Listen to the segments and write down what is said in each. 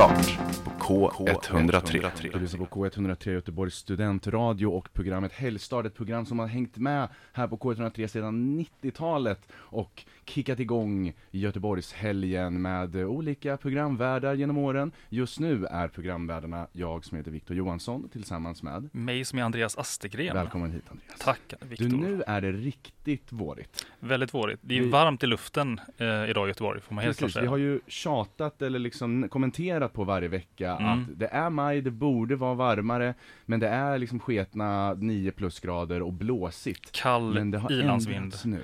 Helgstart på K103. Du lyssnar på K103 Göteborgs studentradio och programmet Helgstart, ett program som har hängt med här på K103 sedan 90-talet och kickat igång Göteborgshelgen med olika programvärdar genom åren. Just nu är programvärdarna jag som heter Viktor Johansson tillsammans med Mig som är Andreas Astegren. Välkommen hit Andreas. Tack Viktor. Du, nu är det riktigt vårigt. Väldigt vårigt. Det är Vi- varmt i luften eh, idag i Göteborg, får man helt klart Precis, vi säga. har ju tjatat eller liksom kommenterat på varje vecka Mm. att det är maj, det borde vara varmare, men det är liksom sketna 9 plusgrader och blåsigt. Kall Men det har ilandsvind. nu.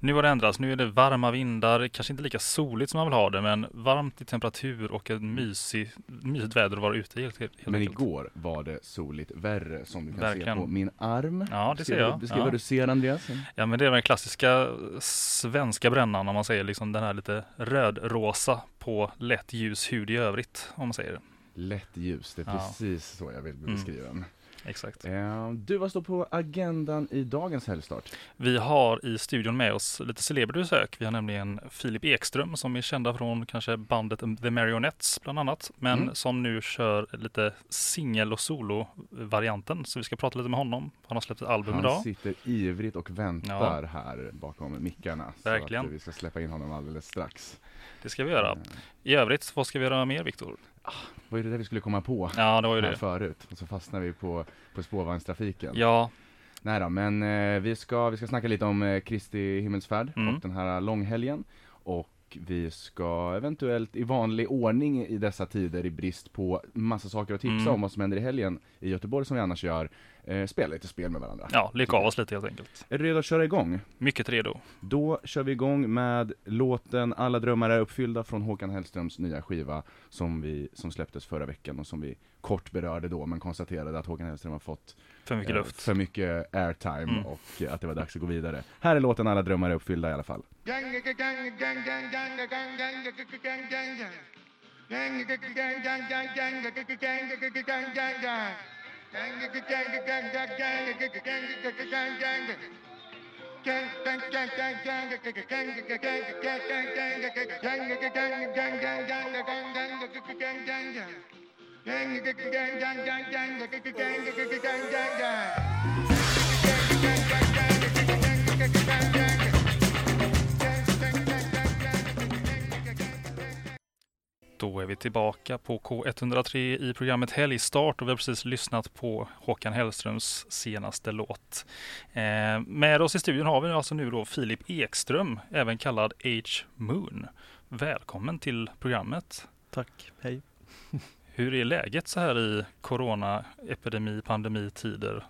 Nu har det ändrats. Nu är det varma vindar, kanske inte lika soligt som man vill ha det, men varmt i temperatur och ett mysig, mysigt väder att vara ute helt, helt Men enkelt. igår var det soligt värre som du kan Verkligen. se på min arm. Ja, det ser jag. Beskriv Ja. vad du ser Andreas. Ja, men det är den klassiska svenska brännan om man säger liksom den här lite rödrosa på lätt ljus hud i övrigt, om man säger det. Lätt ljus, det är Ja. precis så jag vill Mm. beskriva den. Exakt. Eh, Du, vad står på agendan i dagens helgstart? Vi har i studion med oss lite celebra besök. Vi har nämligen Filip Ekström som är kända från kanske bandet The Marionettes bland annat, men Mm. som nu kör lite singel och solo-varianten. Så vi ska prata lite med honom. Han har släppt ett album Han idag. sitter ivrigt och väntar här bakom mickarna. Verkligen. Så att vi ska släppa in honom alldeles strax. Det ska vi göra. Eh, I övrigt, vad ska vi göra mer Viktor? Vad är det där vi skulle komma på Ja, det var ju här det. förut? Och så fastnar vi på, på spårvagnstrafiken. Ja, Nej då, men eh, vi, ska, vi ska snacka lite om eh, Kristi himmelsfärd Mm. och den här långhelgen. Och vi ska eventuellt i vanlig ordning i dessa tider i brist på massa saker att tipsa Mm. om vad som händer i helgen i Göteborg som vi annars gör, eh, spela lite spel med varandra. ja leka av oss lite helt enkelt. Är du redo att köra igång? Mycket redo. Då kör vi igång med låten Alla drömmar är uppfyllda från Håkan Hellströms nya skiva som, vi, som släpptes förra veckan och som vi kort berörde då men konstaterade att Håkan Hellström har fått För mycket eh, luft. för mycket airtime Mm. och eh, att det var dags att gå vidare. Här är låten Alla drömmar är uppfyllda i alla fall. Då är vi tillbaka på K103 i programmet Helgstart och vi har precis lyssnat på Håkan Hellströms senaste låt. Eh, med oss i studion har vi alltså nu då Filip Ekström, även kallad H Moon. Välkommen till programmet. Tack, hej. Hur är läget så här i corona, epidemi, pandemitider?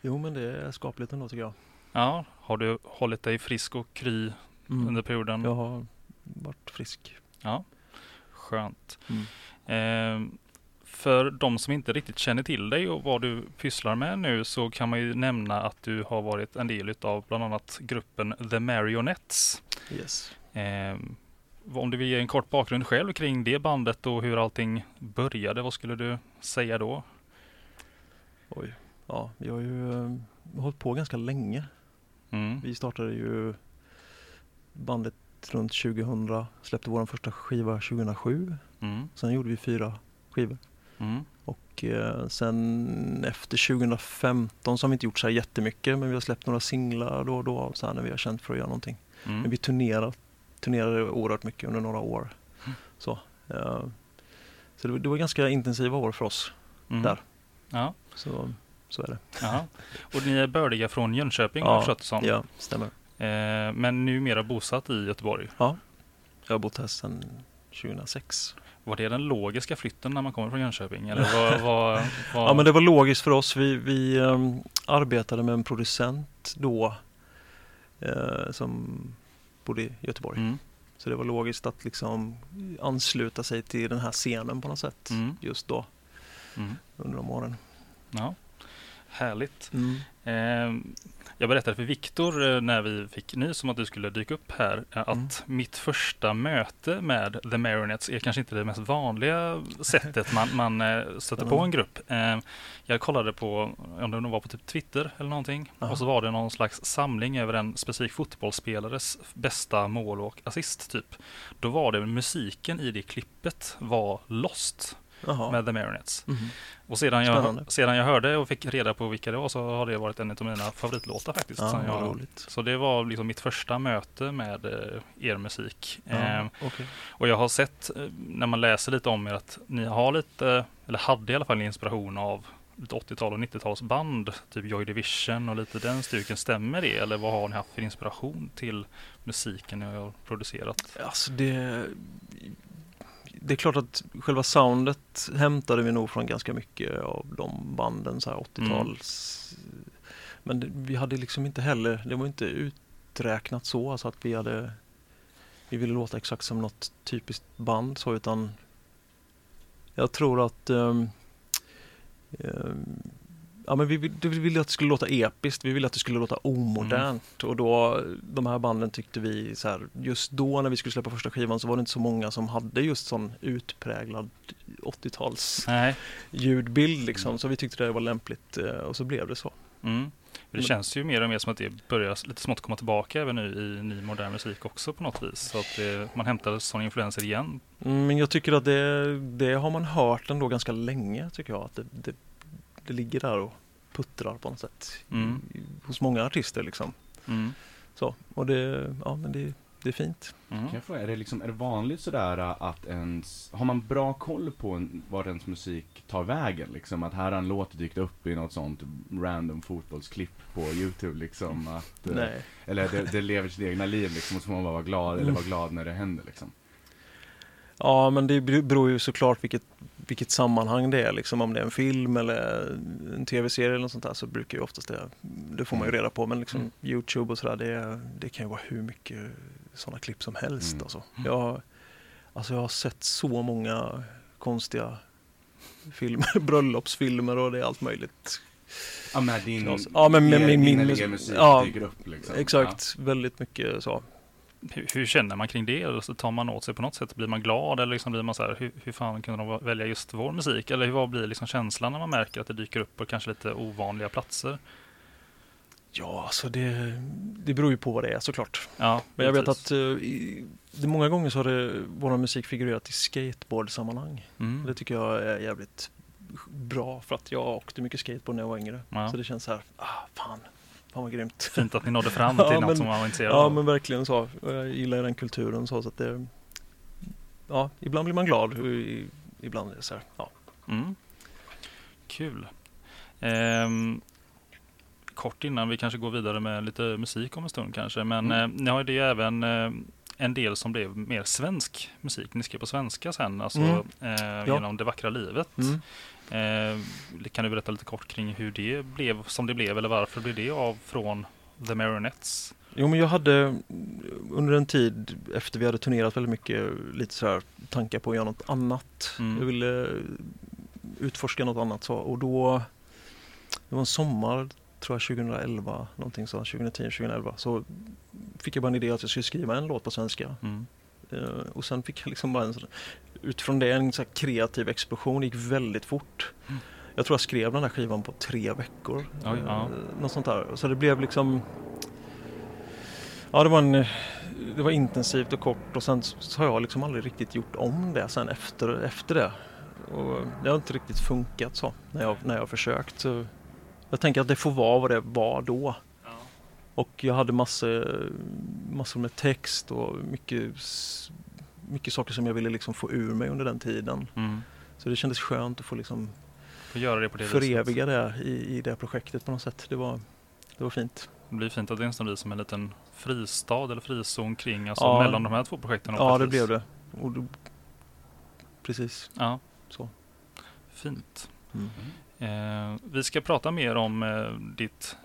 Jo, men det är skapligt ändå tycker jag. Ja, har du hållit dig frisk och kry under perioden? Jag har varit frisk. Ja, skönt. Mm. Eh, för de som inte riktigt känner till dig och vad du pysslar med nu så kan man ju nämna att du har varit en del av bland annat gruppen The Marionettes. Yes. Eh, om du vill ge en kort bakgrund själv kring det bandet och hur allting började, vad skulle du säga då? Oj. Ja, vi har ju eh, hållit på ganska länge. Mm. Vi startade ju bandet runt 2000, släppte vår första skiva 2007. Mm. Sen gjorde vi fyra skivor. Mm. Och eh, sen efter 2015 så har vi inte gjort så här jättemycket men vi har släppt några singlar då och då så här när vi har känt för att göra någonting. Mm. Men vi turnerar, turnerade oerhört mycket under några år. Så, eh, så det, var- det var ganska intensiva år för oss. Mm. där. Ja, Så, så är det. ja. Och ni är bördiga från Jönköping Ja, förstått som. Ja, stämmer. Eh, men numera bosatt i Göteborg. Jag har bott här sedan 2006. Var det den logiska flytten när man kommer från Jönköping? Eller vad, vad, vad... Ja men det var logiskt för oss. Vi, vi ehm, arbetade med en producent då eh, som bodde i Göteborg. Mm, Så det var logiskt att liksom ansluta sig till den här scenen på något sätt mm, just då mm. under de åren. Ja. Härligt. Mm. Eh, jag berättade för Viktor eh, när vi fick nys om att du skulle dyka upp här eh, att Mm. mitt första möte med The Marionettes är kanske inte det mest vanliga sättet man, man eh, stöter på en grupp. Eh, jag kollade på, om det var på typ Twitter eller någonting, och så var det någon slags samling över en specifik fotbollsspelares bästa mål och assist typ. Då var det musiken i det klippet var Lost Jaha. med The Marionettes. Mhm. Och sedan jag, sedan jag hörde och fick reda på vilka det var så har det varit en av mina favoritlåtar faktiskt. Ja, jag, roligt. så det var liksom mitt första möte med eh, er musik. Ja, Eh, okej. och jag har sett eh, när man läser lite om er att ni har lite, eller hade i alla fall inspiration av lite 80-tal och 90-talsband, typ Joy Division och lite den stuken. Stämmer det? Eller vad har ni haft för inspiration till musiken ni har producerat? Alltså det, det är klart att själva soundet hämtade vi nog från ganska mycket av de banden, så här 80-tals. Men det, vi hade liksom inte heller, det var inte uträknat så, alltså att vi hade vi ville låta exakt som något typiskt band så utan jag tror att ehm, ehm, Ja men vi, vi ville att det skulle låta episkt, vi ville att det skulle låta omodernt och då de här banden tyckte vi så här, just då när vi skulle släppa första skivan så var det inte så många som hade just sån utpräglad 80-tals Nej. ljudbild liksom så vi tyckte det var lämpligt eh, och så blev det så. Mm. Det känns ju mer och mer som att det börjar lite smått komma tillbaka även nu i ny modern musik också på något vis. Så att det, man hämtar sådana influenser igen. Mm, Men jag tycker att det, det har man hört ändå ganska länge tycker jag att det, det, det ligger där och puttrar på något sätt Mm. i, hos många artister liksom. Mm. Så, och det, ja men det, det är fint. Mm. Kan jag fråga, är det, liksom, är det vanligt sådär att ens, har man bra koll på en, var ens musik tar vägen? Liksom att här har en låt dykt upp i något sånt random fotbollsklipp på Youtube liksom? Att, eh, Nej. Eller det, det lever sitt egna liv liksom, och så får man bara vara glad, eller vara glad när det händer liksom. Ja men det beror ju såklart vilket, vilket sammanhang det är liksom. Om det är en film eller en tv-serie eller något sånt där så brukar ju oftast det, det får man ju reda på. Men liksom Mm. Youtube och sådär det, det kan ju vara hur mycket sådana klipp som helst. Mm. Alltså. Jag, alltså jag har sett så många konstiga filmer, bröllopsfilmer och det är allt möjligt. Ja men din. Ja, men med min- din min musik ja, dyker upp liksom. Exakt, väldigt mycket så. Hur, hur känner man kring det? Eller så tar man åt sig på något sätt? Blir man glad eller liksom blir man så här, hur, hur fan kunde de välja just vår musik? Eller vad blir liksom känslan när man märker att det dyker upp på kanske lite ovanliga platser? Ja, alltså det, det beror ju på vad det är såklart. Ja, Men jag vet att eh, i, det många gånger så har det, vår musik figurerat i skateboardsammanhang. Mm. Det tycker jag är jävligt bra för att jag åkte mycket skateboard när jag var yngre. Ja. Så det känns så här, ah, fan, fan vad grymt. Fint att ni nådde fram Ja, till något men- som man var intresserad Ja av. men verkligen så. Jag gillar den kulturen så, så att det, ja, ibland blir man glad ibland är det så här, ja. Mm. Kul. Ehm, kort innan vi kanske går vidare med lite musik om en stund kanske. Men Mm. eh, ni har ju även eh, en del som blev mer svensk musik. Ni skrev på svenska sen, alltså Mm. eh, Ja. genom Det vackra livet. Mm. Eh, kan du berätta lite kort kring hur det blev som det blev eller varför blev det av från The Marionettes? Jo men jag hade under en tid efter vi hade turnerat väldigt mycket lite så här tankar på att göra något annat. Mm. Jag ville utforska något annat så och då det var en sommar tror jag 2011 någonting så 2010 2011 så fick jag bara en idé att jag skulle skriva en låt på svenska Mm. Eh, och sen fick jag liksom bara en sån, utifrån det en så kreativ explosion, det gick väldigt fort. Mm. Jag tror jag skrev den här skivan på tre veckor. Oj, ja. Eh, Något sånt där. Så det blev liksom Ja det var en Det var intensivt och kort och sen så har jag liksom aldrig riktigt gjort om det sen efter, efter det. Och det har inte riktigt funkat så när jag, när jag har försökt. Så jag tänker att det får vara vad det var då. Och jag hade massor, massor med text och mycket, mycket saker som jag ville liksom få ur mig under den tiden. Mm. Så det kändes skönt att få liksom göra det på det föreviga det i, i det projektet på något sätt. Det var, det var fint. Det blir fint att det nästan blir som en liten fristad eller frizon kring, alltså Ja. mellan de här två projekten. Ja, det blev det. Då, precis. Ja. Så. Fint. Mm. Eh, vi ska prata mer om eh, ditt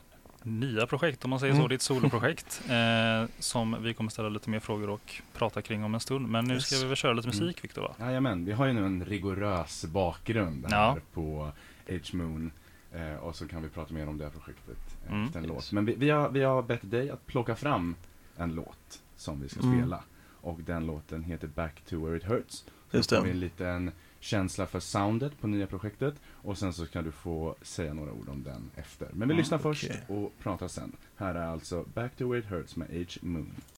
nya projekt, om man säger så, Mm. ditt soloprojekt. Eh, som vi kommer ställa lite mer frågor och prata kring om en stund. Men nu Yes. ska vi väl köra lite Mm. musik, Viktor? Va? Jajamän, vi har ju nu en rigorös bakgrund här Ja. på H-Moon. Eh, och så kan vi prata mer om det här projektet eh, Mm. efter en Yes. låt. Men vi, vi, har, vi har bett dig att plocka fram en låt som vi ska Mm. spela. Och den låten heter Back to where it hurts. Just får vi det. en liten känsla för soundet på nya projektet. Och sen så kan du få säga några ord om den efter. Men vi Ja, lyssnar okej. först och pratar sen. Här är alltså Back to where it hurts med H-Moon. Stop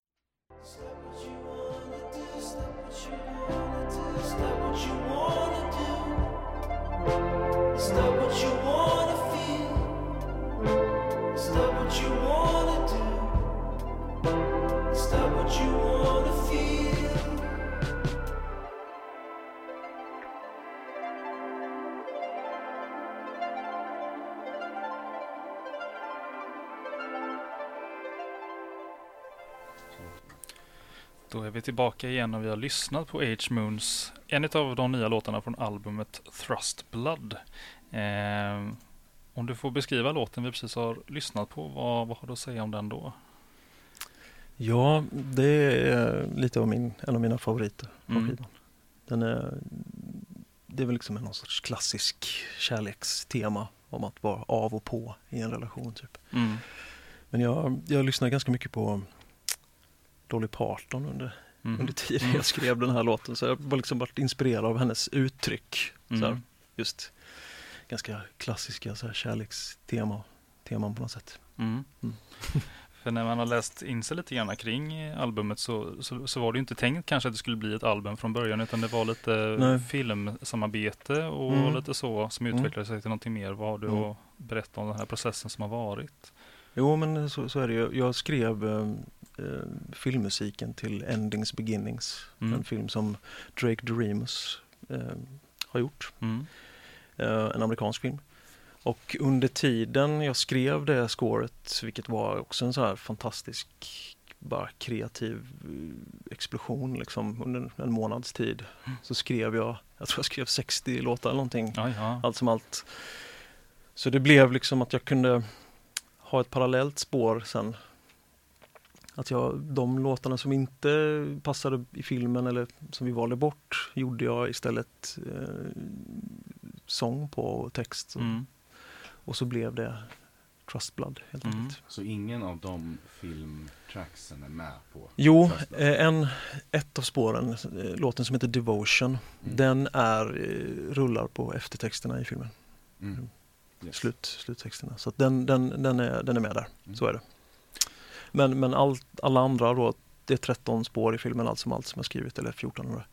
vi tillbaka igen och vi har lyssnat på H-Moons, en av de nya låtarna från albumet Thrust Blood. Eh, om du får beskriva låten vi precis har lyssnat på, vad, vad har du att säga om den då? Ja, det är lite av min, en av mina favoriter på Mm. skivan. Den är, det är väl liksom en någon sorts klassisk kärlekstema om att vara av och på i en relation. typ. Mm. Men jag, jag lyssnade ganska mycket på Dolly Parton under, Mm. under tiden jag skrev den här låten. Så jag var liksom varit inspirerad av hennes uttryck. Så här, Mm. just ganska klassiska så här, kärlekstema, teman på något sätt. Mm. Mm. För när man har läst in sig lite grann kring albumet så, så, så var det inte tänkt kanske att det skulle bli ett album från början utan det var lite Nej. filmsamarbete och Mm. lite så som Mm. utvecklade sig till någonting mer. Vad har du Mm. att berätta om den här processen som har varit? Jo, men så, så är det ju. Jag skrev eh, filmmusiken till Endings Beginnings. Mm. En film som Drake Doremus eh, har gjort. Mm. Eh, en amerikansk film. Och under tiden jag skrev det scoret, vilket var också en så här fantastisk, bara kreativ eh, explosion liksom under en månads tid. Så skrev jag, jag tror jag skrev 60 låtar eller någonting Ja, ja. allt som allt. Så det blev liksom att jag kunde ha ett parallellt spår sen. Att jag, de låtarna som inte passade i filmen eller som vi valde bort gjorde jag istället eh, sång på och text. Och, Mm. och så blev det Trust Blood helt Mm. enkelt. Så ingen av de filmtracksen är med på? Jo, eh, en, ett av spåren, eh, låten som heter Devotion, Mm. den är, eh, rullar på eftertexterna i filmen. Mm. Yes. slut, sluttexterna. Så att den, den, den, är, den är med där, Mm. så är det. Men, men allt, alla andra då, det är 13 spår i filmen allt som allt som jag skrivit, eller 14 eller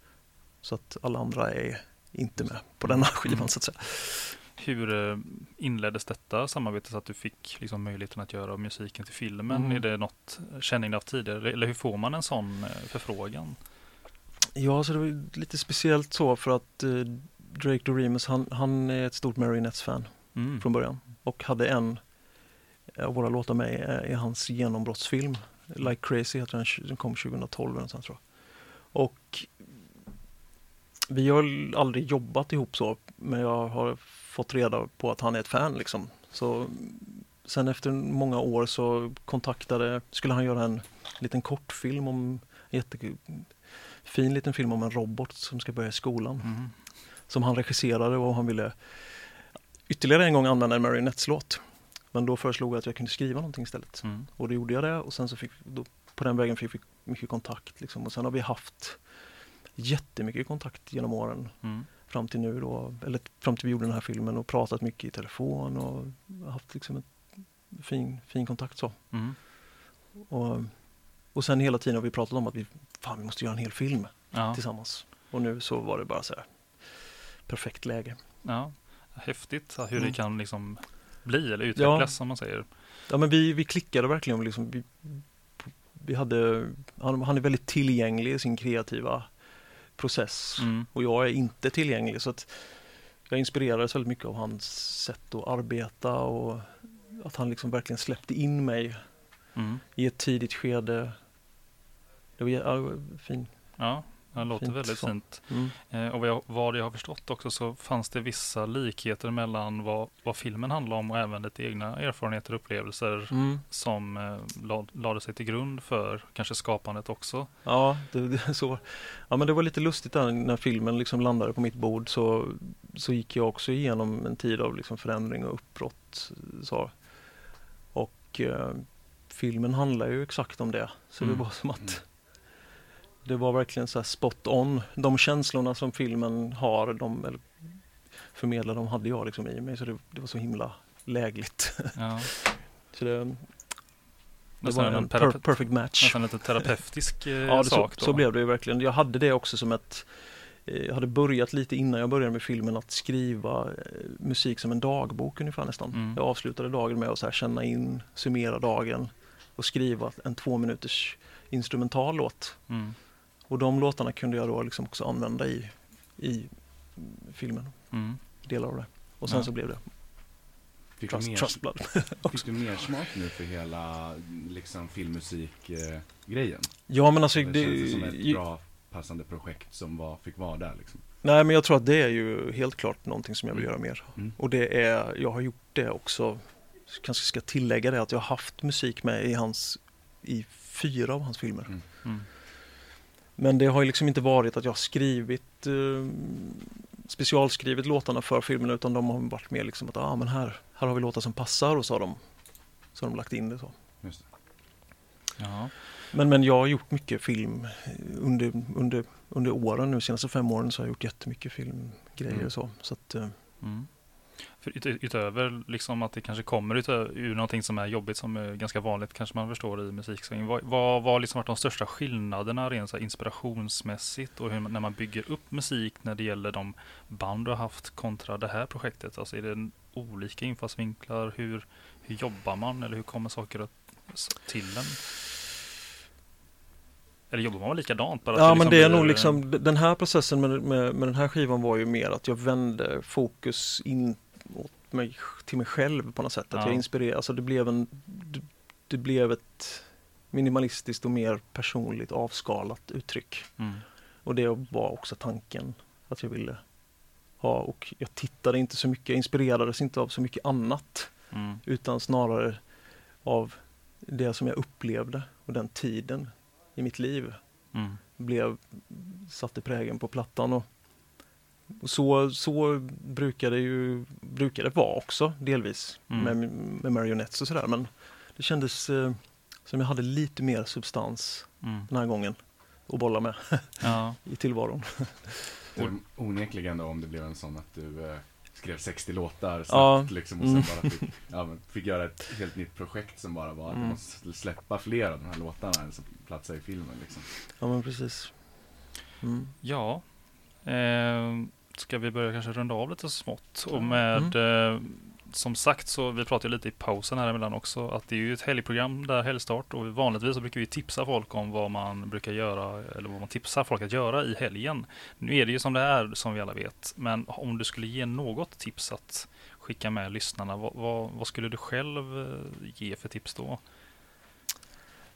Så att alla andra är inte med på denna skivan Mm. så att säga. Hur eh, inleddes detta samarbete så att du fick liksom möjligheten att göra musiken till filmen? Mm. Är det något känning du haft tidigare? Eller hur får man en sån eh, förfrågan? Ja, så det var lite speciellt så för att eh, Drake Doremus, han, han är ett stort Marionettes-fan Mm. från början och hade en av våra låtar med i, i hans genombrottsfilm. Like Crazy heter den, den kom 2012 eller sånt, tror jag. Och vi har aldrig jobbat ihop så, men jag har fått reda på att han är ett fan liksom. Så sen efter många år så kontaktade, skulle han göra en liten kortfilm om, jättefin liten film om en robot som ska börja i skolan Mm. som han regisserade och han ville ytterligare en gång använda en Marionettes-låt. Men då föreslog jag att jag kunde skriva någonting istället. Mm. Och då gjorde jag det och sen så fick då, på den vägen fick vi mycket kontakt. Liksom. Och sen har vi haft jättemycket kontakt genom åren Mm. fram till nu då, eller fram till vi gjorde den här filmen och pratat mycket i telefon och haft liksom en fin, fin kontakt så. Mm. Och, och sen hela tiden har vi pratat om att vi, fan, vi måste göra en hel film Ja. tillsammans. Och nu så var det bara så här perfekt läge. ja, häftigt hur Mm. det kan liksom bli eller utvecklas som man säger. Ja men vi, vi klickade verkligen. Liksom, vi, vi hade, han, han är väldigt tillgänglig i sin kreativa process Mm. och jag är inte tillgänglig. Så att jag inspirerades väldigt mycket av hans sätt att arbeta och att han liksom verkligen släppte in mig Mm. i ett tidigt skede. Det var, ja, var fin. Ja, Det låter Fint väldigt så. fint. Mm. Eh, och vad jag, vad jag har förstått också så fanns det vissa likheter mellan vad, vad filmen handlar om och även lite egna erfarenheter och upplevelser Mm. som eh, la, lade sig till grund för kanske skapandet också. Ja, det, det, så. ja, men det var lite lustigt där när filmen liksom landade på mitt bord så, så gick jag också igenom en tid av liksom förändring och uppbrott. Så. Och eh, filmen handlar ju exakt om det. Så Mm. det var som att det var verkligen så här spot on. De känslorna som filmen har, de, eller förmedlar, de hade jag liksom i mig. Så det, det var så himla lägligt. Ja, Så det, det var en en per, perfect match. nästan lite terapeutisk eh, Ja, så, sak. Då. så blev det ju verkligen. Jag hade det också som ett eh, jag hade börjat lite innan jag började med filmen att skriva eh, musik som en dagbok ungefär nästan. Mm. Jag avslutade dagen med att så känna in, summera dagen och skriva en två minuters instrumental låt. Mm. Och de låtarna kunde jag då liksom också använda i, i filmen, Mm. delar av det. Och sen Ja. så blev det Fick du, Trust, mer, Trust Blood. fick du mer smak nu för hela liksom, filmmusik-grejen? Ja men alltså det det, känns det som ett ju- bra passande projekt som var, fick vara där liksom. Nej men jag tror att det är ju helt klart någonting som jag vill Mm. göra mer. Mm. Och det är, jag har gjort det också, kanske ska tillägga det att jag har haft musik med i hans, i fyra av hans filmer. Mm. Mm. Men det har ju liksom inte varit att jag har skrivit, eh, specialskrivit låtarna för filmerna utan de har varit mer liksom att, ah men här, här har vi låtar som passar och så har de, så har de lagt in det så. Just det. Ja. Men, men jag har gjort mycket film eh, under, under, under åren nu, senaste fem åren så har jag gjort jättemycket filmgrejer Mm. och så. så att, eh, Mm. Ut- utöver liksom att det kanske kommer utö- ur någonting som är jobbigt som är ganska vanligt kanske man förstår i musiksvängen. Vad, vad vad har liksom varit de största skillnaderna rent så inspirationsmässigt och hur, när man bygger upp musik när det gäller de band du har haft kontra det här projektet? Alltså är det olika infallsvinklar? Hur, hur jobbar man eller hur kommer saker att, till en? Eller jobbar man likadant? Bara Ja men det är blir, nog liksom, den här processen med, med, med den här skivan var ju mer att jag vände fokus in åt mig, till mig själv på något sätt. Att Ja. jag inspirerade, alltså det blev en, det, det blev ett minimalistiskt och mer personligt avskalat uttryck. Mm. Och det var också tanken att jag ville ha och jag tittade inte så mycket, jag inspirerades inte av så mycket annat Mm. utan snarare av det som jag upplevde och den tiden i mitt liv Mm. blev, satte prägen på plattan. Och, och så, så brukar det ju brukar det vara också delvis Mm. med, med Marionettes och sådär. Men det kändes eh, som jag hade lite mer substans Mm. den här gången att bolla med Ja. i tillvaron. Onekligen då om det blev en sån att du eh, skrev 60 låtar snabbt Ja. liksom och sen Mm. bara fick, ja, men fick göra ett helt nytt projekt som bara var att Mm. måste släppa fler av de här låtarna som platsar i filmen liksom. Ja men precis. Mm. Ja, eh, ska vi börja kanske runda av lite smått och med Mm. eh, som sagt så vi pratade lite i pausen här emellan också att det är ju ett helgprogram där helgstart och vanligtvis så brukar vi tipsa folk om vad man brukar göra eller vad man tipsar folk att göra i helgen. Nu är det ju som det är som vi alla vet, men om du skulle ge något tips att skicka med lyssnarna, vad, vad, vad skulle du själv eh, ge för tips då?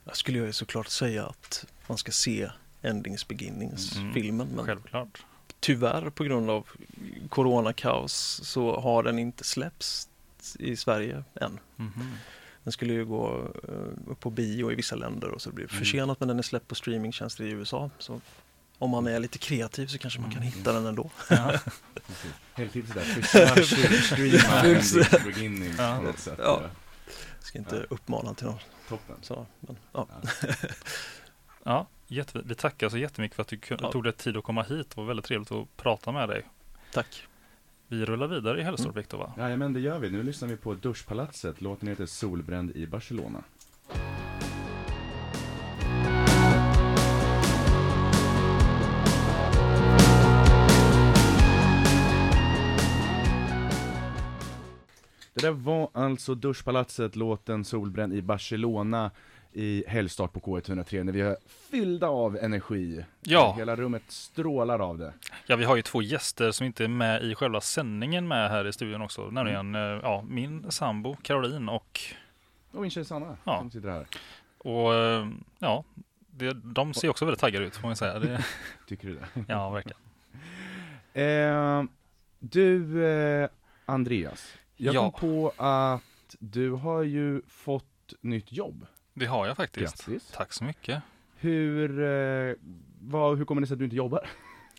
Jag skulle ju såklart säga att man ska se Endings Beginnings Mm. Självklart. Tyvärr på grund av coronakaos så har den inte släppts i Sverige än. Mhm. Den skulle ju gå eh, upp på bio i vissa länder och så blir det Mm. försenat men den är släppt på streamingtjänster i USA. Så om man är lite kreativ så kanske man kan Mm. hitta den ändå. Ja. Precis. Heltipset där, försök streama Ja. på något sätt. Ja. Ja. Jag ska inte Ja. uppmana till något Toppen. så. Men, ja. Ja, jätte, vi tackar så jättemycket för att du Ja. tog dig tid att komma hit. Det var väldigt trevligt att prata med dig. Tack. Vi rullar vidare i Mm. Viktor va? Jajamän, det gör vi. Nu lyssnar vi på Duschpalatset. Låten heter Solbränd i Barcelona. Det där var alltså Duschpalatset, låten Solbränd i Barcelona i helgstart på K103 när vi är fyllda av energi. Ja. Hela rummet strålar av det. Ja, vi har ju två gäster som inte är med i själva sändningen med här i studion också. Nämligen Mm. eh, ja, min sambo Caroline och, Och min tjej Sanna Ja. som sitter här. och eh, ja, det, de ser också väldigt taggade ut får man säga. Det, Tycker du det? ja, verkligen. Eh, du, eh, Andreas. Jag Ja. kom på att du har ju fått nytt jobb. Det har jag faktiskt. Grattis. Tack så mycket. Hur, eh, vad, hur kommer det sig att du inte jobbar?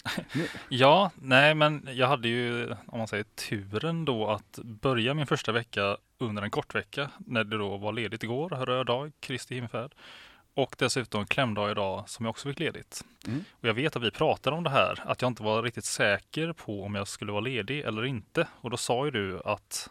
Ja, nej men jag hade ju, om man säger turen då, att börja min första vecka under en kort vecka när det då var ledigt igår, röd dag, Kristi himmelfärd. Och dessutom klämdag idag som jag också fick ledigt. Mm. Och jag vet att vi pratade om det här, att jag inte var riktigt säker på om jag skulle vara ledig eller inte. Och då sa ju du att,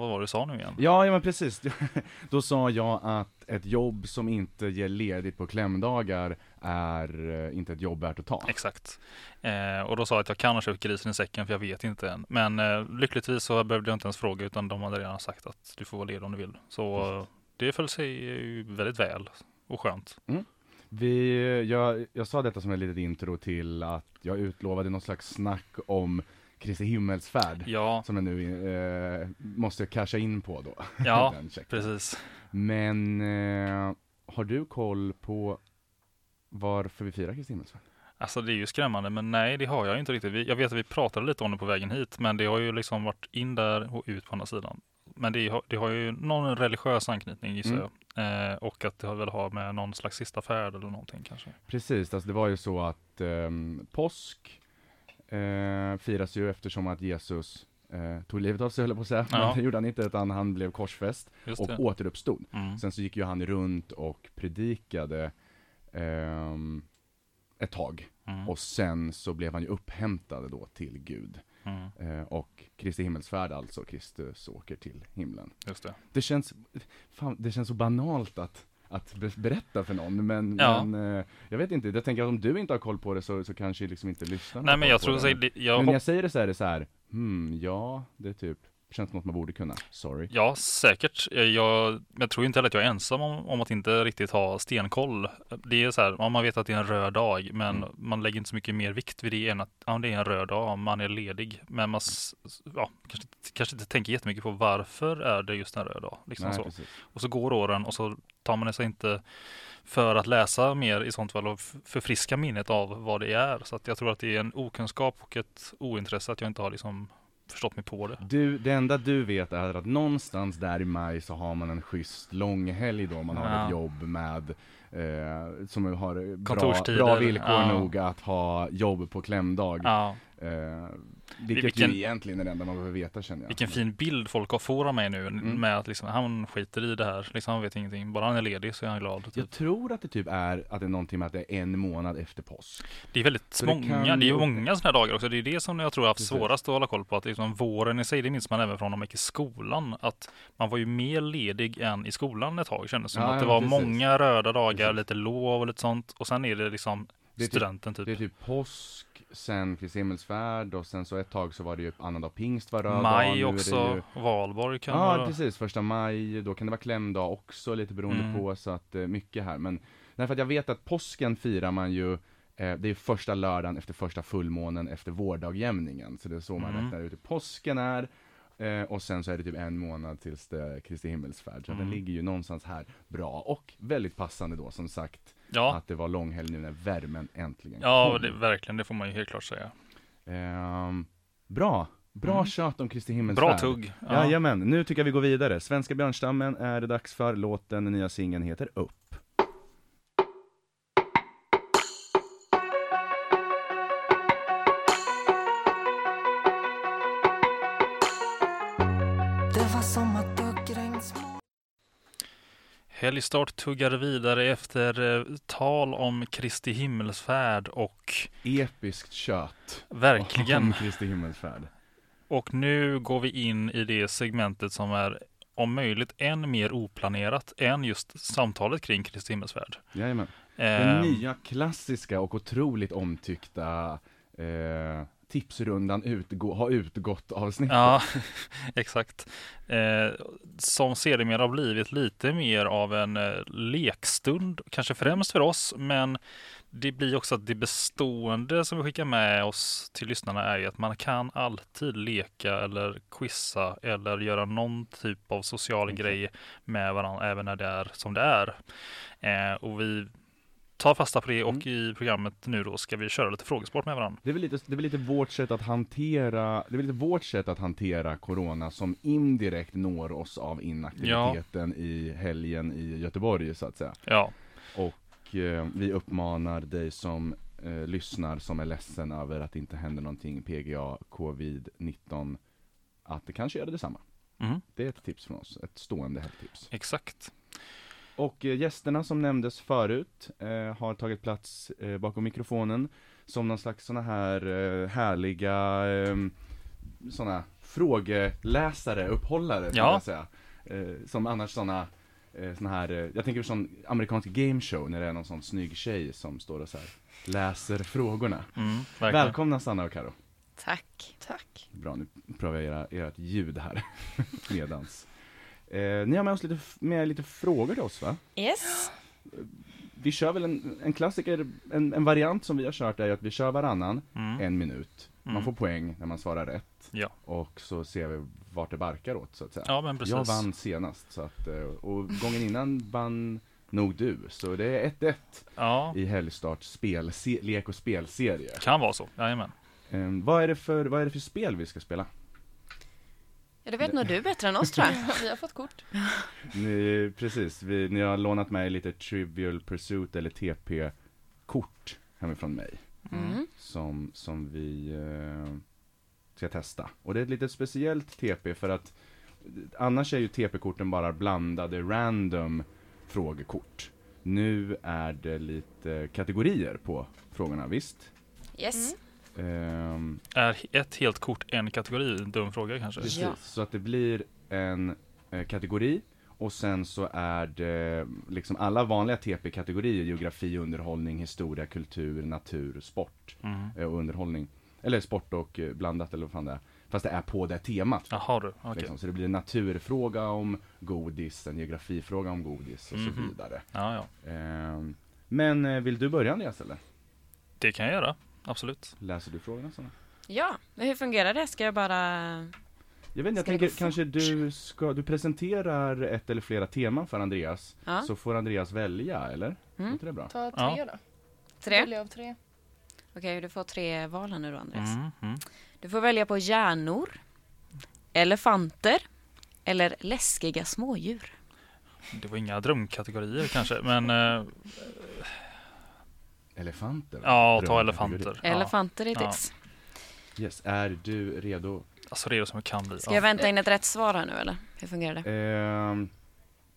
vad var det du sa nu igen? Ja, ja men precis. Då sa jag att ett jobb som inte ger ledigt på klämdagar är eh, inte ett jobb värt att ta. Exakt. Eh, och då sa jag att jag kan ha köpt grisen i säcken för jag vet inte än. Men eh, lyckligtvis så behövde jag inte ens fråga utan de hade redan sagt att du får vara ledig om du vill. Så eh, det föll sig väldigt väl och skönt. Vi, jag, jag sa detta som ett litet intro till att jag utlovade något slags snack om Kristi himmelsfärd. Ja, Som jag nu eh, måste casha in på då. ja precis. Men eh, har du koll på varför vi firar Kristi himmelsfärd? Alltså det är ju skrämmande men nej det har jag inte riktigt. Vi, jag vet att vi pratade lite om det på vägen hit men det har ju liksom varit in där och ut på andra sidan. Men det, har- det har ju någon religiös anknytning gissar Mm. jag. Eh, och att det har väl har med någon slags sista färd eller någonting kanske. Precis, alltså det var ju så att ehm, påsk eh, firas ju eftersom att Jesus eh, tog livet av sig höll jag på att säga, Ja. men det gjorde han inte utan han blev korsfäst Just och det. återuppstod. Mm. Sen så gick ju han runt och predikade ehm, ett tag Mm. och sen så blev han ju upphämtad då till Gud. Mm. Eh, och Kristi himmelsfärd alltså, Kristus åker till himlen. Just det. Det känns, fan, det känns så banalt att, att be- berätta för någon, men, Ja. men eh, jag vet inte, jag tänker att om du inte har koll på det så, så kanske liksom inte lyssnarna Nej men jag tror det. jag, Men när jag säger det så är det så här, hmm, ja, det är typ, känns som något man borde kunna, sorry. Ja, säkert. Eh, Jag, jag tror inte heller att jag är ensam om, om att inte riktigt ha stenkoll. Det är så här, ja, man vet att det är en röd dag, men Mm. man lägger inte så mycket mer vikt vid det än att ja, det är en röd dag, man är ledig. Men man ja, kanske, kanske inte tänker jättemycket på varför är det just en röd dag. Liksom Nej, så. precis. Och så går åren och så tar man sig inte för att läsa mer i sånt fall och förfriska minnet av vad det är. Så att jag tror att det är en okunskap och ett ointresse att jag inte har liksom förstått mig på det. Du, det enda du vet är att någonstans där i maj så har man en schysst långhelg då, man har Ja. ett jobb med eh, som har bra, bra villkor ja. nog att ha jobb på klämdag. Ja, Eh, vilket Vilken- ju egentligen är det enda man behöver veta känner jag. Vilken fin bild folk har får av mig nu Mm. med att liksom, han skiter i det här. Liksom, han vet ingenting. Bara han är ledig så är han glad. Typ. Jag tror att det typ är att det är någonting med att det är en månad efter påsk. Det är väldigt Så det många. kan det är många sådana här dagar också. Det är det som jag tror jag har haft Precis. svårast att hålla koll på. Att liksom våren i sig, det minns man även från när man gick i skolan. Att man var ju mer ledig än i skolan ett tag kändes det som. Ja, att det var precis. många röda dagar, Precis. lite lov och lite sånt. Och sen är det liksom Det är typ- studenten typ. Det är typ påsk, sen Kristi himmelsfärd och sen så ett tag så var det ju annandag pingst var röd dag, Maj det också, ju- valborg kan Ja, vara. precis. Första maj, då kan det vara klämdag också, lite beroende Mm. på, så att eh, mycket här. Men, därför att jag vet att påsken firar man ju, eh, det är första lördagen efter första fullmånen efter vårdagjämningen. Så det är så man Mm. räknar ut hur påsken är. Eh, och sen så är det typ en månad tills det är Kristi himmelsfärd. Så att den Mm. ligger ju någonstans här bra. Och väldigt passande då, som sagt, Ja, att det var långhelg nu när värmen äntligen ja kom. det, verkligen. Det får man ju helt klart säga. Ehm, bra, bra Mm. tjat om Kristi himmelsfärd. Bra tugg. Ja. Jajamän, nu tycker jag vi går vidare. Svenska björnstammen är det dags för. Låten, den nya singeln heter Upp. Helgstart tuggar vidare efter eh, tal om Kristi himmelsfärd och Episkt kött. verkligen. Om Kristi himmelsfärd. Och nu går vi in i det segmentet som är om möjligt än mer oplanerat än just samtalet kring Kristi himmelsfärd. Jajamän. Den Ehm, nya klassiska och otroligt omtyckta eh, tipsrundan utgå, har utgått avsnittet. Ja, exakt. Eh, som sedermera har blivit lite mer av en eh, lekstund, kanske främst för oss, men det blir också att det bestående som vi skickar med oss till lyssnarna är ju att man kan alltid leka eller quizza eller göra någon typ av social Exakt. grej med varandra även när det är som det är. Eh, och vi tar fasta på det och Mm. i programmet nu då ska vi köra lite frågesport med varandra. Det är, väl lite, det är lite vårt sätt att hantera, det är lite vårt sätt att hantera Corona som indirekt når oss av inaktiviteten i helgen i Göteborg så att säga. Ja, Och eh, vi uppmanar dig som eh, lyssnar som är ledsen över att det inte händer någonting PGA Covid-19 att det kanske gör det detsamma. mm, Det är ett tips från oss, ett stående helgtips. exakt. Och eh, gästerna som nämndes förut eh, har tagit plats eh, bakom mikrofonen som någon slags såna här eh, härliga eh, såna frågeläsare, upphållare Ja. jag säga. Eh, som annars såna eh, såna här, jag tänker på sån amerikansk gameshow när det är någon sån snygg tjej som står och så här läser frågorna. Mm. Välkomna Sanna och Karo. Tack. Tack. Bra, nu provar jag era, ert ljud här medans. Eh, ni har med oss lite, med lite frågor till oss va? Yes. Vi kör väl en, en klassiker, en, en variant som vi har kört är ju att vi kör varannan, Mm. en minut. Man Mm. får poäng när man svarar rätt. Ja. Och så ser vi vart det barkar åt så att säga. ja, men precis. jag vann senast, så att, eh, och gången innan vann nog du. Så det är 1-1 Ja, i Helgstart spel, se, lek och spelserie. kan vara så. Jajamän. Eh, vad, är det för, vad är det för spel vi ska spela? Ja, det vet nog du bättre än oss tror jag. Vi har fått kort. Ni, precis, vi, ni har lånat mig lite Trivial Pursuit eller TP-kort hemifrån mig. Mm. som, som vi eh, ska testa. Och det är ett lite speciellt TP för att annars är ju TP-korten bara blandade random frågekort. Nu är det lite kategorier på frågorna, visst? Yes. Ehm, Är ett helt kort en kategori? Dum fråga kanske? precis, Ja. så att det blir en eh, kategori och sen så är det liksom alla vanliga TP-kategorier, geografi, underhållning, historia, kultur, natur, sport Mm. eh, och underhållning. Eller sport och eh, blandat eller vad fan det är. Fast det är på det temat. Jaha du, okej. Liksom. Så det blir en naturfråga om godis, en geografifråga om godis och så Mhm. vidare. Ja, ja. Ehm, men eh, vill du börja Andreas eller? Det kan jag göra. Absolut. Läser du frågorna Sanna? Ja, men hur fungerar det? Ska jag bara... Jag vet inte, jag tänker kanske du ska, du presenterar ett eller flera teman för Andreas. Ja. Så får Andreas välja, eller? Mm. Är inte det bra? Ta tre Ja. då. Tre? Välja av tre. Okej, du får tre val här nu då Andreas. Mm, mm. Du får välja på hjärnor, elefanter eller läskiga smådjur. Det var inga drömkategorier kanske, men eh, Elefanter? ja, ta elefanter. Ja. Elefanter är Ja. tips. Yes, är du redo? Alltså redo som det kan bli. Ska Ja. jag vänta in ett rätt svar här nu eller? Hur fungerar det? Ehm,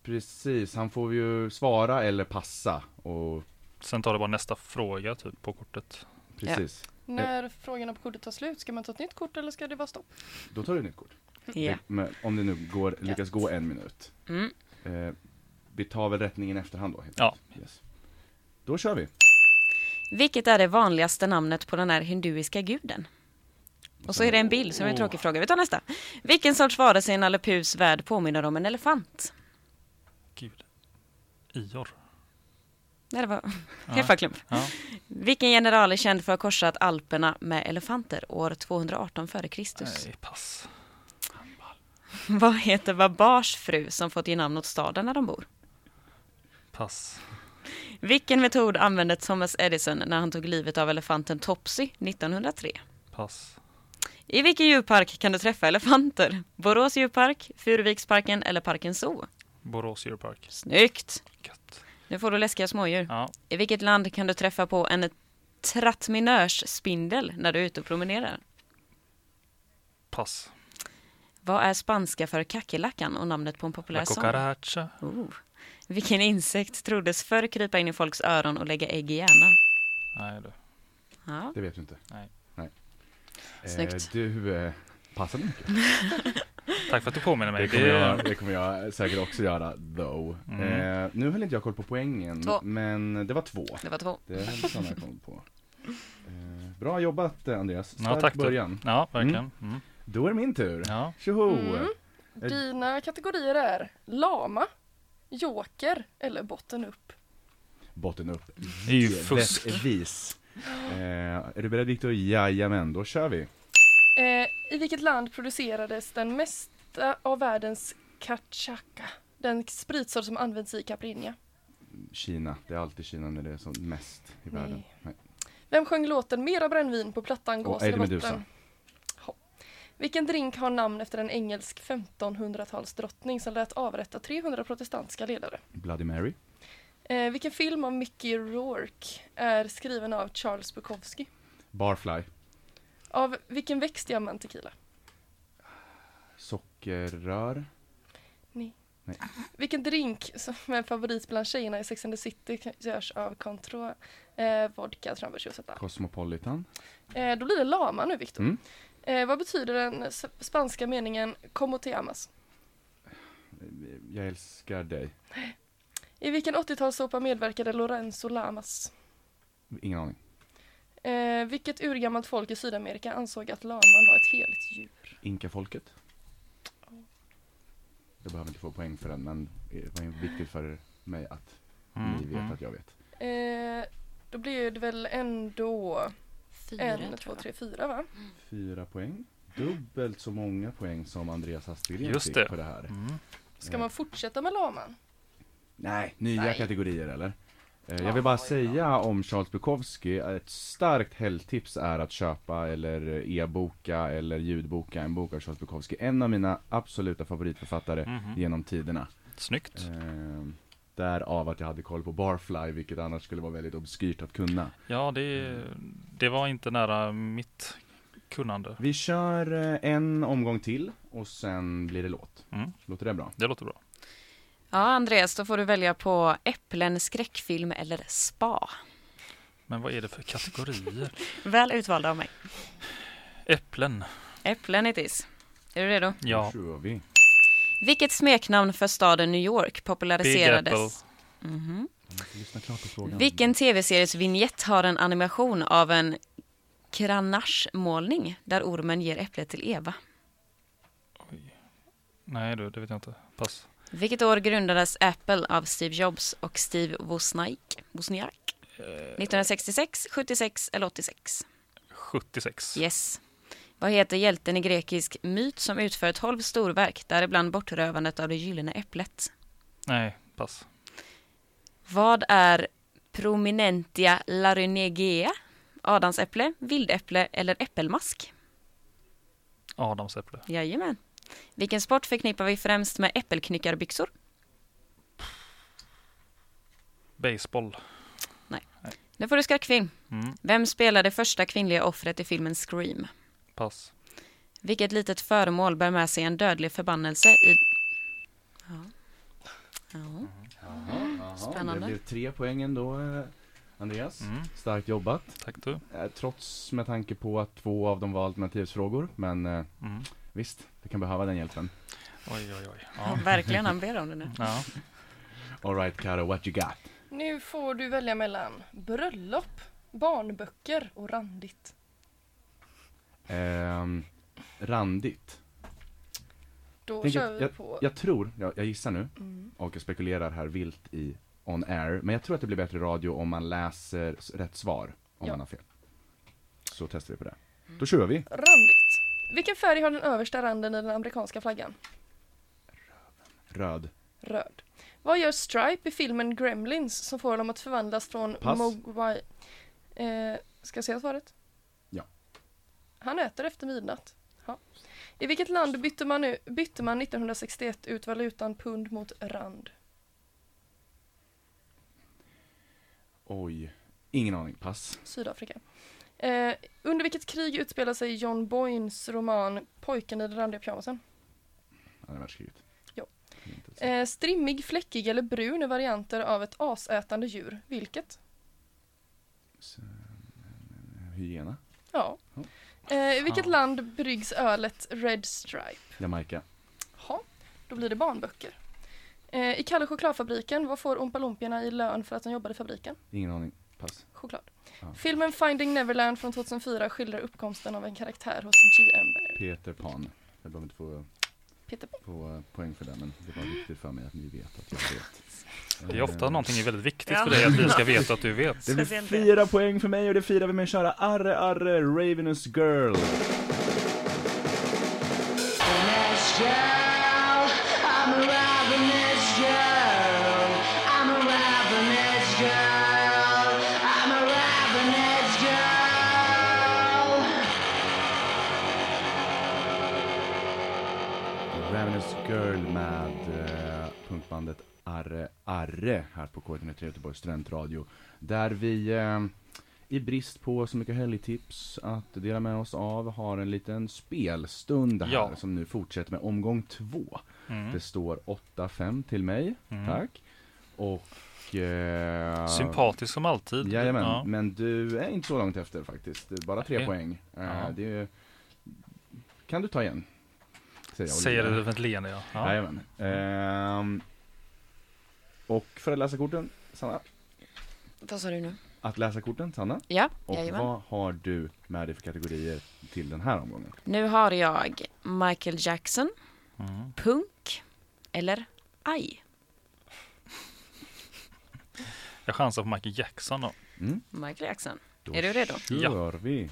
precis, han får ju svara eller passa. Och Sen tar det bara nästa fråga typ på kortet. precis, När frågorna på kortet tar slut, ska man ta ett nytt kort eller ska det vara stopp? då tar du ett nytt kort. Ja. Det, men om det nu går, lyckas gå en minut. Mm. Eh, vi tar väl rättningen i efterhand då? helt Ja. Yes. Då kör vi. Vilket är det vanligaste namnet på den här hinduiska guden? Och så är det en bild, så det är en tråkig fråga. Vi tar nästa. Vilken sorts varelse i Nalle Puhs värld påminner om en elefant? Gud. Ior. Nej, det var Ja. helt klump. Ja. Vilken general är känd för att ha korsat Alperna med elefanter år 218 f.Kr.? Nej, pass. Vad heter Babars fru som fått ge namn åt staden där de bor? Pass. Vilken metod använde Thomas Edison när han tog livet av elefanten Topsy 1903? Pass. I vilken djurpark kan du träffa elefanter? Borås djurpark, Furuviksparken eller Parken Zoo? Borås djurpark. Snyggt! Gött. Nu får du läskiga smådjur. Ja. I vilket land kan du träffa på en trattminörsspindel när du är ute och promenerar? Pass. Vad är spanska för kackerlackan och namnet på en La populär sång? cucaracha. Oh. Vilken insekt troddes förr krypa in i folks öron och lägga ägg i hjärnan? Nej du. Ja. Det vet du inte. Nej. Nej. Snyggt. Eh, du, eh, passar mycket. Tack för att du påminner mig. Det kommer, jag, det kommer jag säkert också göra, though. Mm. Eh, nu höll inte jag koll på poängen, Två. men det var två. Det var två. Det hade Sanna koll på. Eh, bra jobbat eh, Andreas, Ja, stark tack du. början. Ja, verkligen. Mm. Då är det min tur. Ja. Tjoho! Mm. Dina kategorier är lama, joker eller botten upp. Botten upp. Det är ju fusk. Givetvis. Eh, är du beredd Viktor? Jajamän, då kör vi. Eh, I vilket land producerades den mesta av världens cachaca? Den spritsort som används i caipirinha. Kina. Det är alltid Kina när det är som mest i världen. Nej. Nej. Vem sjöng låten Mera brännvin på plattan Gås Och eller Vilken drink har namn efter en engelsk 1500-talsdrottning som lät avrätta 300 protestantiska ledare? Bloody Mary. Eh, vilken film av Mickey Rourke är skriven av Charles Bukowski? Barfly. Av vilken växt gör man tequila? Sockerrör. Vilken drink som är favorit bland tjejerna i Sex and the City görs av Cointreau, eh, vodka, tranbärsjuice och Cosmopolitan. eh, Då blir det lama nu Viktor. Mm. Eh, vad betyder den spanska meningen como te amas? Jag älskar dig. I vilken 80-talssåpa medverkade Lorenzo Lamas? Ingen aning. Eh, vilket urgammalt folk i Sydamerika ansåg att laman var ett heligt djur? Inkafolket. Jag behöver inte få poäng för den, men det var viktigt för mig att Mm, ni vet mm. att jag vet. Eh, då blir det väl ändå Fyra, en, två, tre, fyra va? Fyra poäng. Dubbelt så många poäng som Andreas Aspegren Just fick det. på det här. Mm. Ska man fortsätta med laman? Nej, nya Nej. kategorier eller? Eh, Ja, Jag vill bara säga om Charles Bukowski, ett starkt helgtips är att köpa eller e-boka eller ljudboka en bok av Charles Bukowski. En av mina absoluta favoritförfattare Mhm. genom tiderna. Snyggt. Eh, därav att jag hade koll på Barfly, vilket annars skulle vara väldigt obskyrt att kunna. Ja, det, det var inte nära mitt kunnande. Vi kör eh, en omgång till och sen blir det låt. Mm. Låter det bra? Det låter bra. Ja, Andreas, då får du välja på äpplen, skräckfilm eller spa. Men vad är det för kategorier? Väl utvalda av mig. Äpplen. Äpplen it is. Är du redo? Ja. Då kör vi. Vilket smeknamn för staden New York Big Apple. populariserades? På frågan. Vilken tv-series vignett har en animation av en Grenache-målning där ormen ger äpplet till Eva? Nej du, det vet jag inte. Pass. Vilket år grundades Apple av Steve Jobs och Steve Wozniak? Wozniak? Eh, 1966, 76 eller 86? 76. Yes. Vad heter hjälten i grekisk myt som utför 12 storverk, däribland bortrövandet av det gyllene äpplet? Nej, pass. Vad är Prominentia larynegea? Adamsäpple, vildäpple eller äppelmask? Adamsäpple. Jajamän. Vilken sport förknippar vi främst med äppelknyckarbyxor? Baseball. Nu får du skräckfilm. Mm. Vem spelar det första kvinnliga offret i filmen Scream? Pass. Vilket litet föremål bär med sig en dödlig förbannelse i... Ja. Ja. Jaha. Spännande. Det blev tre poäng ändå, eh, Andreas. Mm. Starkt jobbat. Tack du. Eh, Trots med tanke på att två av dem var alternativsfrågor. Men eh, Mm. visst, det kan behöva den hjälpen. Oj, oj, oj. Ja, verkligen, han ber om det nu. ja. Alright Karo, what you got? Nu får du välja mellan bröllop, barnböcker och randigt. Ehm, randigt. Då Tänk kör vi jag, på... jag tror, jag, jag gissar nu, Mm. och jag spekulerar här vilt i on air, men jag tror att det blir bättre radio om man läser rätt svar, om Ja. man har fel. Så testar vi på det. Då kör vi. Randigt. Vilken färg har den översta randen i den amerikanska flaggan? Röd. Röd. Vad gör Stripe i filmen Gremlins som får dem att förvandlas från Pass. Mogwai... Eh, ska jag säga svaret? Han äter efter midnatt. Ja. I vilket land bytte man, nu, bytte man 1961 ut valutan pund mot rand? Oj. Ingen aning. Pass. Sydafrika. Eh, under vilket krig utspelar sig John Boynes roman Pojken i den randiga pyjamasen? Andra världskriget. Säga. Eh, strimmig, fläckig eller brun är varianter av ett asätande djur. Vilket? Så, eh, Hyena. Ja. Eh, I vilket Fan. land bryggs ölet Red Stripe? Jamaica. Ja, då blir det barnböcker. Eh, I Kalle chokladfabriken, vad får Oompa i lön för att de jobbade i fabriken? Ingen aning. Pass. Choklad. Ja. Filmen Finding Neverland från 2004 skildrar uppkomsten av en karaktär hos G.M. Barrie. Peter Pan. Jag behöver inte få, Peter få eh, poäng för det, men det var viktigt för mig att ni vet att jag vet. Det är ofta Eh, någonting är väldigt viktigt för dig att vi ska veta att du vet. Det blir fyra poäng för mig och det firar vi med att köra Arre Arre Ravenous Girl. Arre här på K103 Göteborgs studentradio. Där vi eh, i brist på så mycket helgtips att dela med oss av har en liten spelstund här Ja. som nu fortsätter med omgång två. Mm. Det står 8-5 till mig, Mm. tack. Och... Eh, Sympatisk som alltid. Jajamän, Ja. men du är inte så långt efter faktiskt. Bara tre Okej. poäng. Eh, Ja. det är, kan du ta igen? Säger jag Säger det med ett leende ja. ja. Jajamän. Ehm, och för att läsa korten, Sanna. Vad sa du nu? Att läsa korten, Sanna. Ja, Och jajamän. vad har du med dig för kategorier till den här omgången? Nu har jag Michael Jackson, Mm. punk eller aj. Jag chansar på Michael Jackson då. Mm? Michael Jackson. Då Är du redo? kör vi.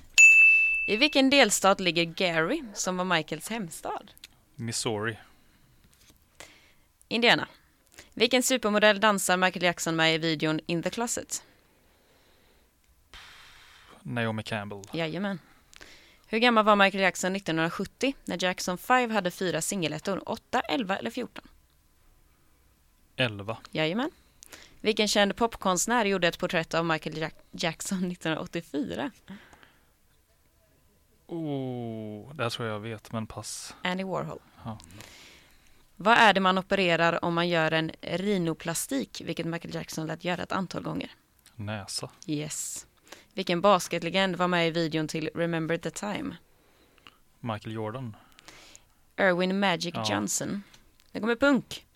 I vilken delstat ligger Gary, som var Michaels hemstad? Missouri. Indiana. Vilken supermodell dansar Michael Jackson med i videon In the Closet? Naomi Campbell. Jajamän. Hur gammal var Michael Jackson 1970 när Jackson 5 hade fyra singelettor? 8, 11 eller 14? 11. Jajamän. Vilken känd popkonstnär gjorde ett porträtt av Michael Jack- Jackson 1984? Oh, det här tror jag jag vet, men pass. Andy Warhol. Ja. Vad är det man opererar om man gör en rinoplastik, vilket Michael Jackson lät göra ett antal gånger? Näsa. Yes. Vilken basketlegend var med i videon till Remember the Time? Michael Jordan. Erwin Magic Ja. Johnson. Det kommer punk.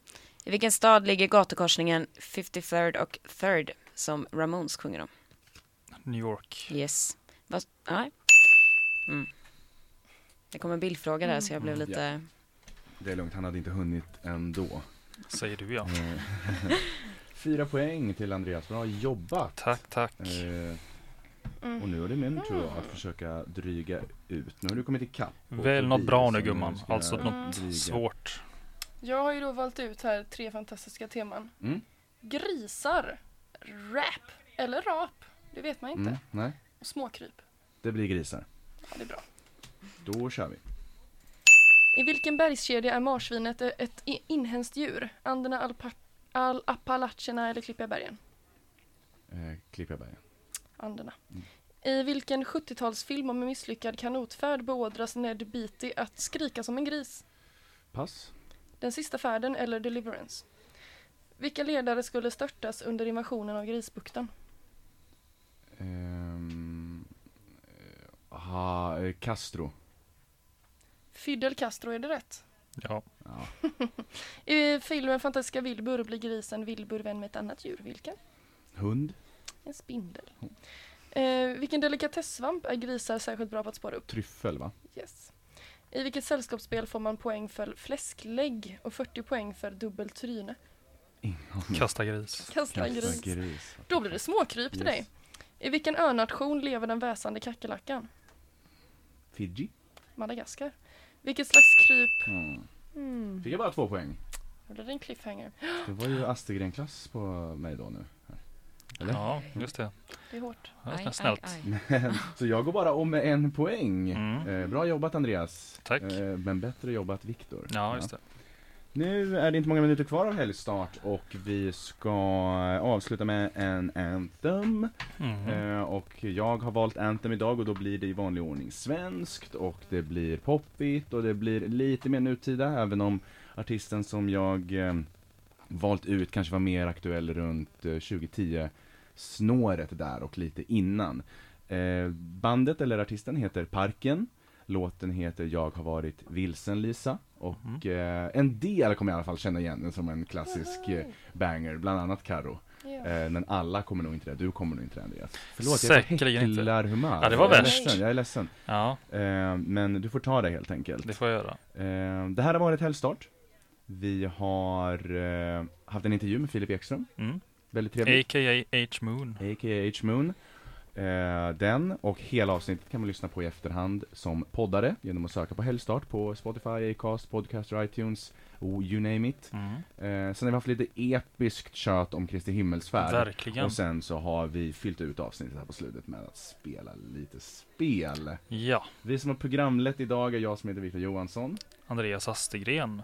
I vilken stad ligger gatukorsningen 53rd och 3rd som Ramones sjunger om? New York. Yes. Vad, nej. Mm. Det kom en bildfråga där så jag blev Mm, lite... Det är lugnt, han hade inte hunnit ändå. Säger du ja. Eh, Fyra poäng till Andreas, bra jobbat. Tack, tack. Eh, Mm. och nu är det min tur att försöka dryga ut. Nu har du kommit ikapp. Väl något bra nu gumman. Alltså något dryga. svårt. Jag har ju då valt ut här tre fantastiska teman. Mm. Grisar, rap eller rap, det vet man inte. Mm, nej, Och småkryp, det blir grisar. ja det är bra. Då kör vi. I vilken bergskedja är marsvinet ett inhemskt djur? Anderna, Alpa- Al Appalacherna eller Klippigabergen? Eh, Klippigabergen. Anderna. Mm. I vilken 70-talsfilm om en misslyckad kanotfärd beordras Ned Beatty att skrika som en gris? Pass. Den sista färden eller Deliverance? Vilka ledare skulle störtas under invasionen av Grisbukten? Ehm, eh, aha, eh, Castro. Fidel Castro, är det rätt? Ja. Ja. I filmen Fantastiska Wilbur blir grisen Wilbur vän med ett annat djur. Vilken? Hund. En spindel. Eh, vilken delikatessvamp är grisar särskilt bra på att spåra upp? Tryffel va? Yes. I vilket sällskapsspel får man poäng för fläsklägg och 40 poäng för dubbelt tryne? Kasta gris. Kasta Kasta gris. gris. Då blir det småkryp till Yes. dig. I vilken önation lever den väsande kackerlackan? Fiji. Madagaskar. Vilket slags kryp? Mm. Hmm. Fick jag bara två poäng? Det en cliffhanger. Det var ju Astergren-klass på mig då nu. Eller? Ja, just det. Det är hårt. Ja, Aj, aj, snällt. aj. Men, så jag går bara om med en poäng. Mm. Eh, bra jobbat Andreas. Tack. Eh, men bättre jobbat Viktor. Ja, just det. Nu är det inte många minuter kvar av helgstart och vi ska avsluta med en Anthem. Mm. Eh, och jag har valt Anthem idag och då blir det i vanlig ordning svenskt och det blir poppigt och det blir lite mer nutida även om artisten som jag eh, valt ut kanske var mer aktuell runt eh, 2010 snåret där och lite innan. Eh, bandet eller artisten heter Parken. Låten heter Jag har varit vilsen Lisa och eh, en del kommer i alla fall känna igen den som en klassisk eh, banger, bland annat Karo. Ja. Eh, men alla kommer nog inte det, du kommer nog inte det Andreas. Förlåt, Säkerligen jag är på inte. häcklarhumör. Ja, det var jag är värst. ledsen, jag är ledsen. Ja, Eh, men du får ta det helt enkelt. det får jag göra. Eh, det här har varit helgstart. Vi har haft en intervju med Filip Ekström, Mm. väldigt trevligt. A.k.a. H-Moon. A.k.a. H-Moon. Eh, den och hela avsnittet kan man lyssna på i efterhand som poddare genom att söka på helgstart på Spotify, Acast, Podcaster, iTunes, oh, you name it. Mm. Eh, sen har vi haft lite episkt kött om Kristi himmelsfärd. Verkligen. Och sen så har vi fyllt ut avsnittet här på slutet med att spela lite spel. Ja, Vi som har programlett idag är jag som heter Viktor Johansson. Andreas Astegren.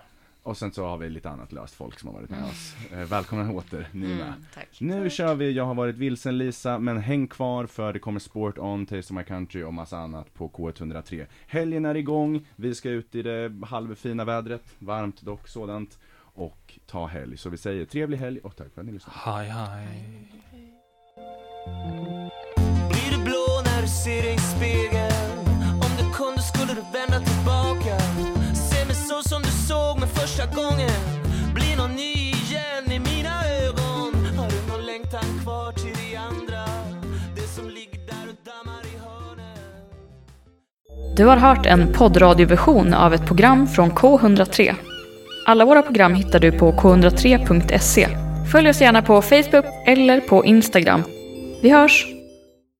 Och sen så har vi lite annat löst folk som har varit med oss. Eh, välkomna åter, ni med. Mm, tack. Nu kör vi Jag har varit vilsen Lisa, men häng kvar för det kommer Sport On, Taste of My Country och massa annat på K103. Helgen är igång, vi ska ut i det halvfina vädret, varmt dock sådant, och ta helg. Så vi säger trevlig helg och tack för att ni lyssnade. Hej hej. Blir du blå när du ser dig i spegeln? Om du kunde skulle du vända tillbaka första gången blir någon ny igen i mina ögon Har du någon längtan kvar till de andra? Det som ligger där och dammar i hörnen Du har hört en poddradioversion av ett program från K103. Alla våra program hittar du på k103.se. Följ oss gärna på Facebook eller på Instagram. Vi hörs!